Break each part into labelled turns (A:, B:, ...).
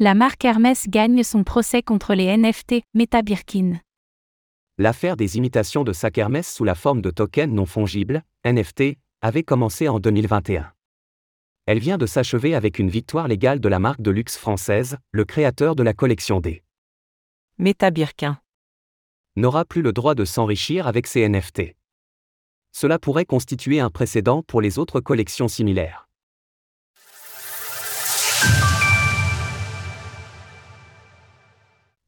A: La marque Hermès gagne son procès contre les NFT Meta Birkin.
B: L'affaire des imitations de sacs Hermès sous la forme de tokens non fongibles, NFT, avait commencé en 2021. Elle vient de s'achever avec une victoire légale de la marque de luxe française, le créateur de la collection D.
C: Meta Birkin.
B: N'aura plus le droit de s'enrichir avec ces NFT. Cela pourrait constituer un précédent pour les autres collections similaires.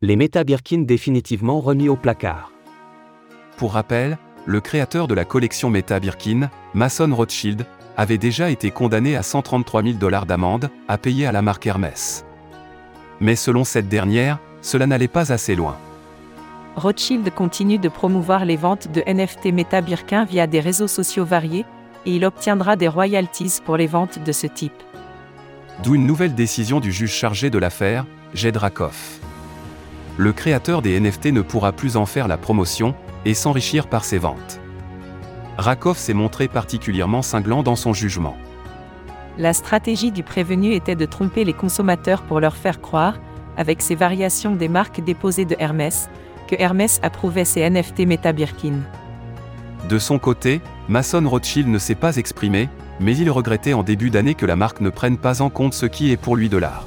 B: Les Meta Birkin définitivement remis au placard.
D: Pour rappel, le créateur de la collection Meta Birkin, Mason Rothschild, avait déjà été condamné à 133 000 dollars d'amende, à payer à la marque Hermès. Mais selon cette dernière, cela n'allait pas assez loin.
C: Rothschild continue de promouvoir les ventes de NFT Meta Birkin via des réseaux sociaux variés, et il obtiendra des royalties pour les ventes de ce type.
D: D'où une nouvelle décision du juge chargé de l'affaire, Jed Rakoff. Le créateur des NFT ne pourra plus en faire la promotion, et s'enrichir par ses ventes. Rakoff s'est montré particulièrement cinglant dans son jugement.
C: La stratégie du prévenu était de tromper les consommateurs pour leur faire croire, avec ses variations des marques déposées de Hermès, que Hermès approuvait ses NFT Meta Birkin.
D: De son côté, Mason Rothschild ne s'est pas exprimé, mais il regrettait en début d'année que la marque ne prenne pas en compte ce qui est pour lui de l'art.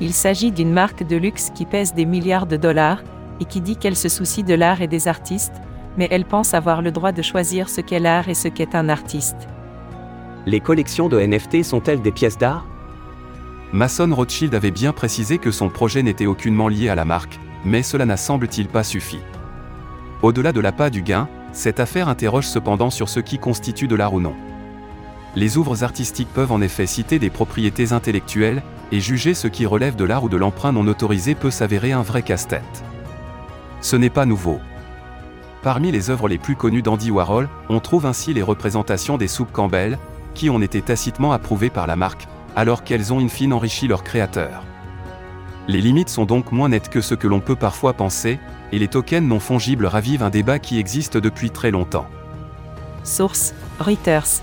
C: Il s'agit d'une marque de luxe qui pèse des milliards de dollars, et qui dit qu'elle se soucie de l'art et des artistes, mais elle pense avoir le droit de choisir ce qu'est l'art et ce qu'est un artiste.
B: Les collections de NFT sont-elles des pièces d'art?
D: Mason Rothschild avait bien précisé que son projet n'était aucunement lié à la marque, mais cela n'a semble-t-il pas suffi. Au-delà de l'appât du gain, cette affaire interroge cependant sur ce qui constitue de l'art ou non. Les ouvres artistiques peuvent en effet citer des propriétés intellectuelles, et juger ce qui relève de l'art ou de l'emprunt non autorisé peut s'avérer un vrai casse-tête. Ce n'est pas nouveau. Parmi les œuvres les plus connues d'Andy Warhol, on trouve ainsi les représentations des soupes Campbell, qui ont été tacitement approuvées par la marque, alors qu'elles ont in fine enrichi leur créateur. Les limites sont donc moins nettes que ce que l'on peut parfois penser, et les tokens non fongibles ravivent un débat qui existe depuis très longtemps.
C: Source Reuters.